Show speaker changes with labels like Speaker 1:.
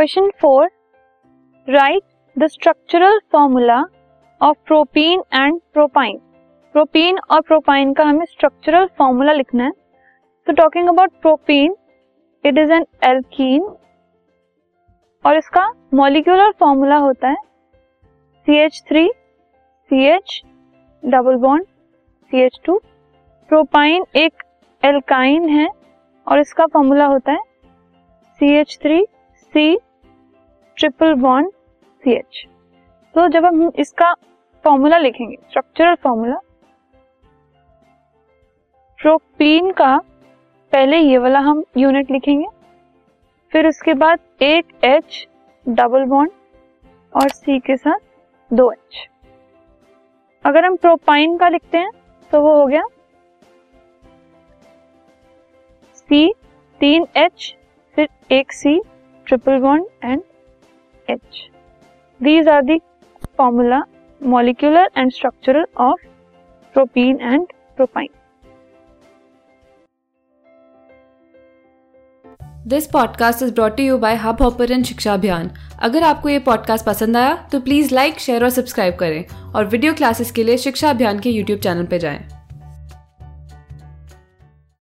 Speaker 1: Question four write the structural formula of propene and propyne propene और propyne का हमें structural formula लिखना है। तो talking about propene it is an alkene और इसका मॉलिक्यूलर फॉर्मूला होता है। C H three C H double bond C H two propyne एक एल्काइन है और इसका फॉर्मूला होता है। C H three C triple bond C H तो जब हम इसका फॉर्मूला लिखेंगे स्ट्रक्चरल फॉर्मूला प्रोपीन का पहले ये वाला हम यूनिट लिखेंगे, फिर उसके बाद एक एच डबल बॉन्ड और सी के साथ दो एच अगर हम प्रोपाइन का लिखते हैं तो वो हो गया सी तीन एच फिर एक C triple bond and H these are the formula molecular and structural of propene and propine.
Speaker 2: This podcast is brought you by Hubhopper शिक्षा अभियान अगर आपको ये पॉडकास्ट पसंद आया तो प्लीज़ लाइक शेयर और सब्सक्राइब करें और वीडियो क्लासेस के लिए शिक्षा अभियान के यूट्यूब चैनल पर जाएँ।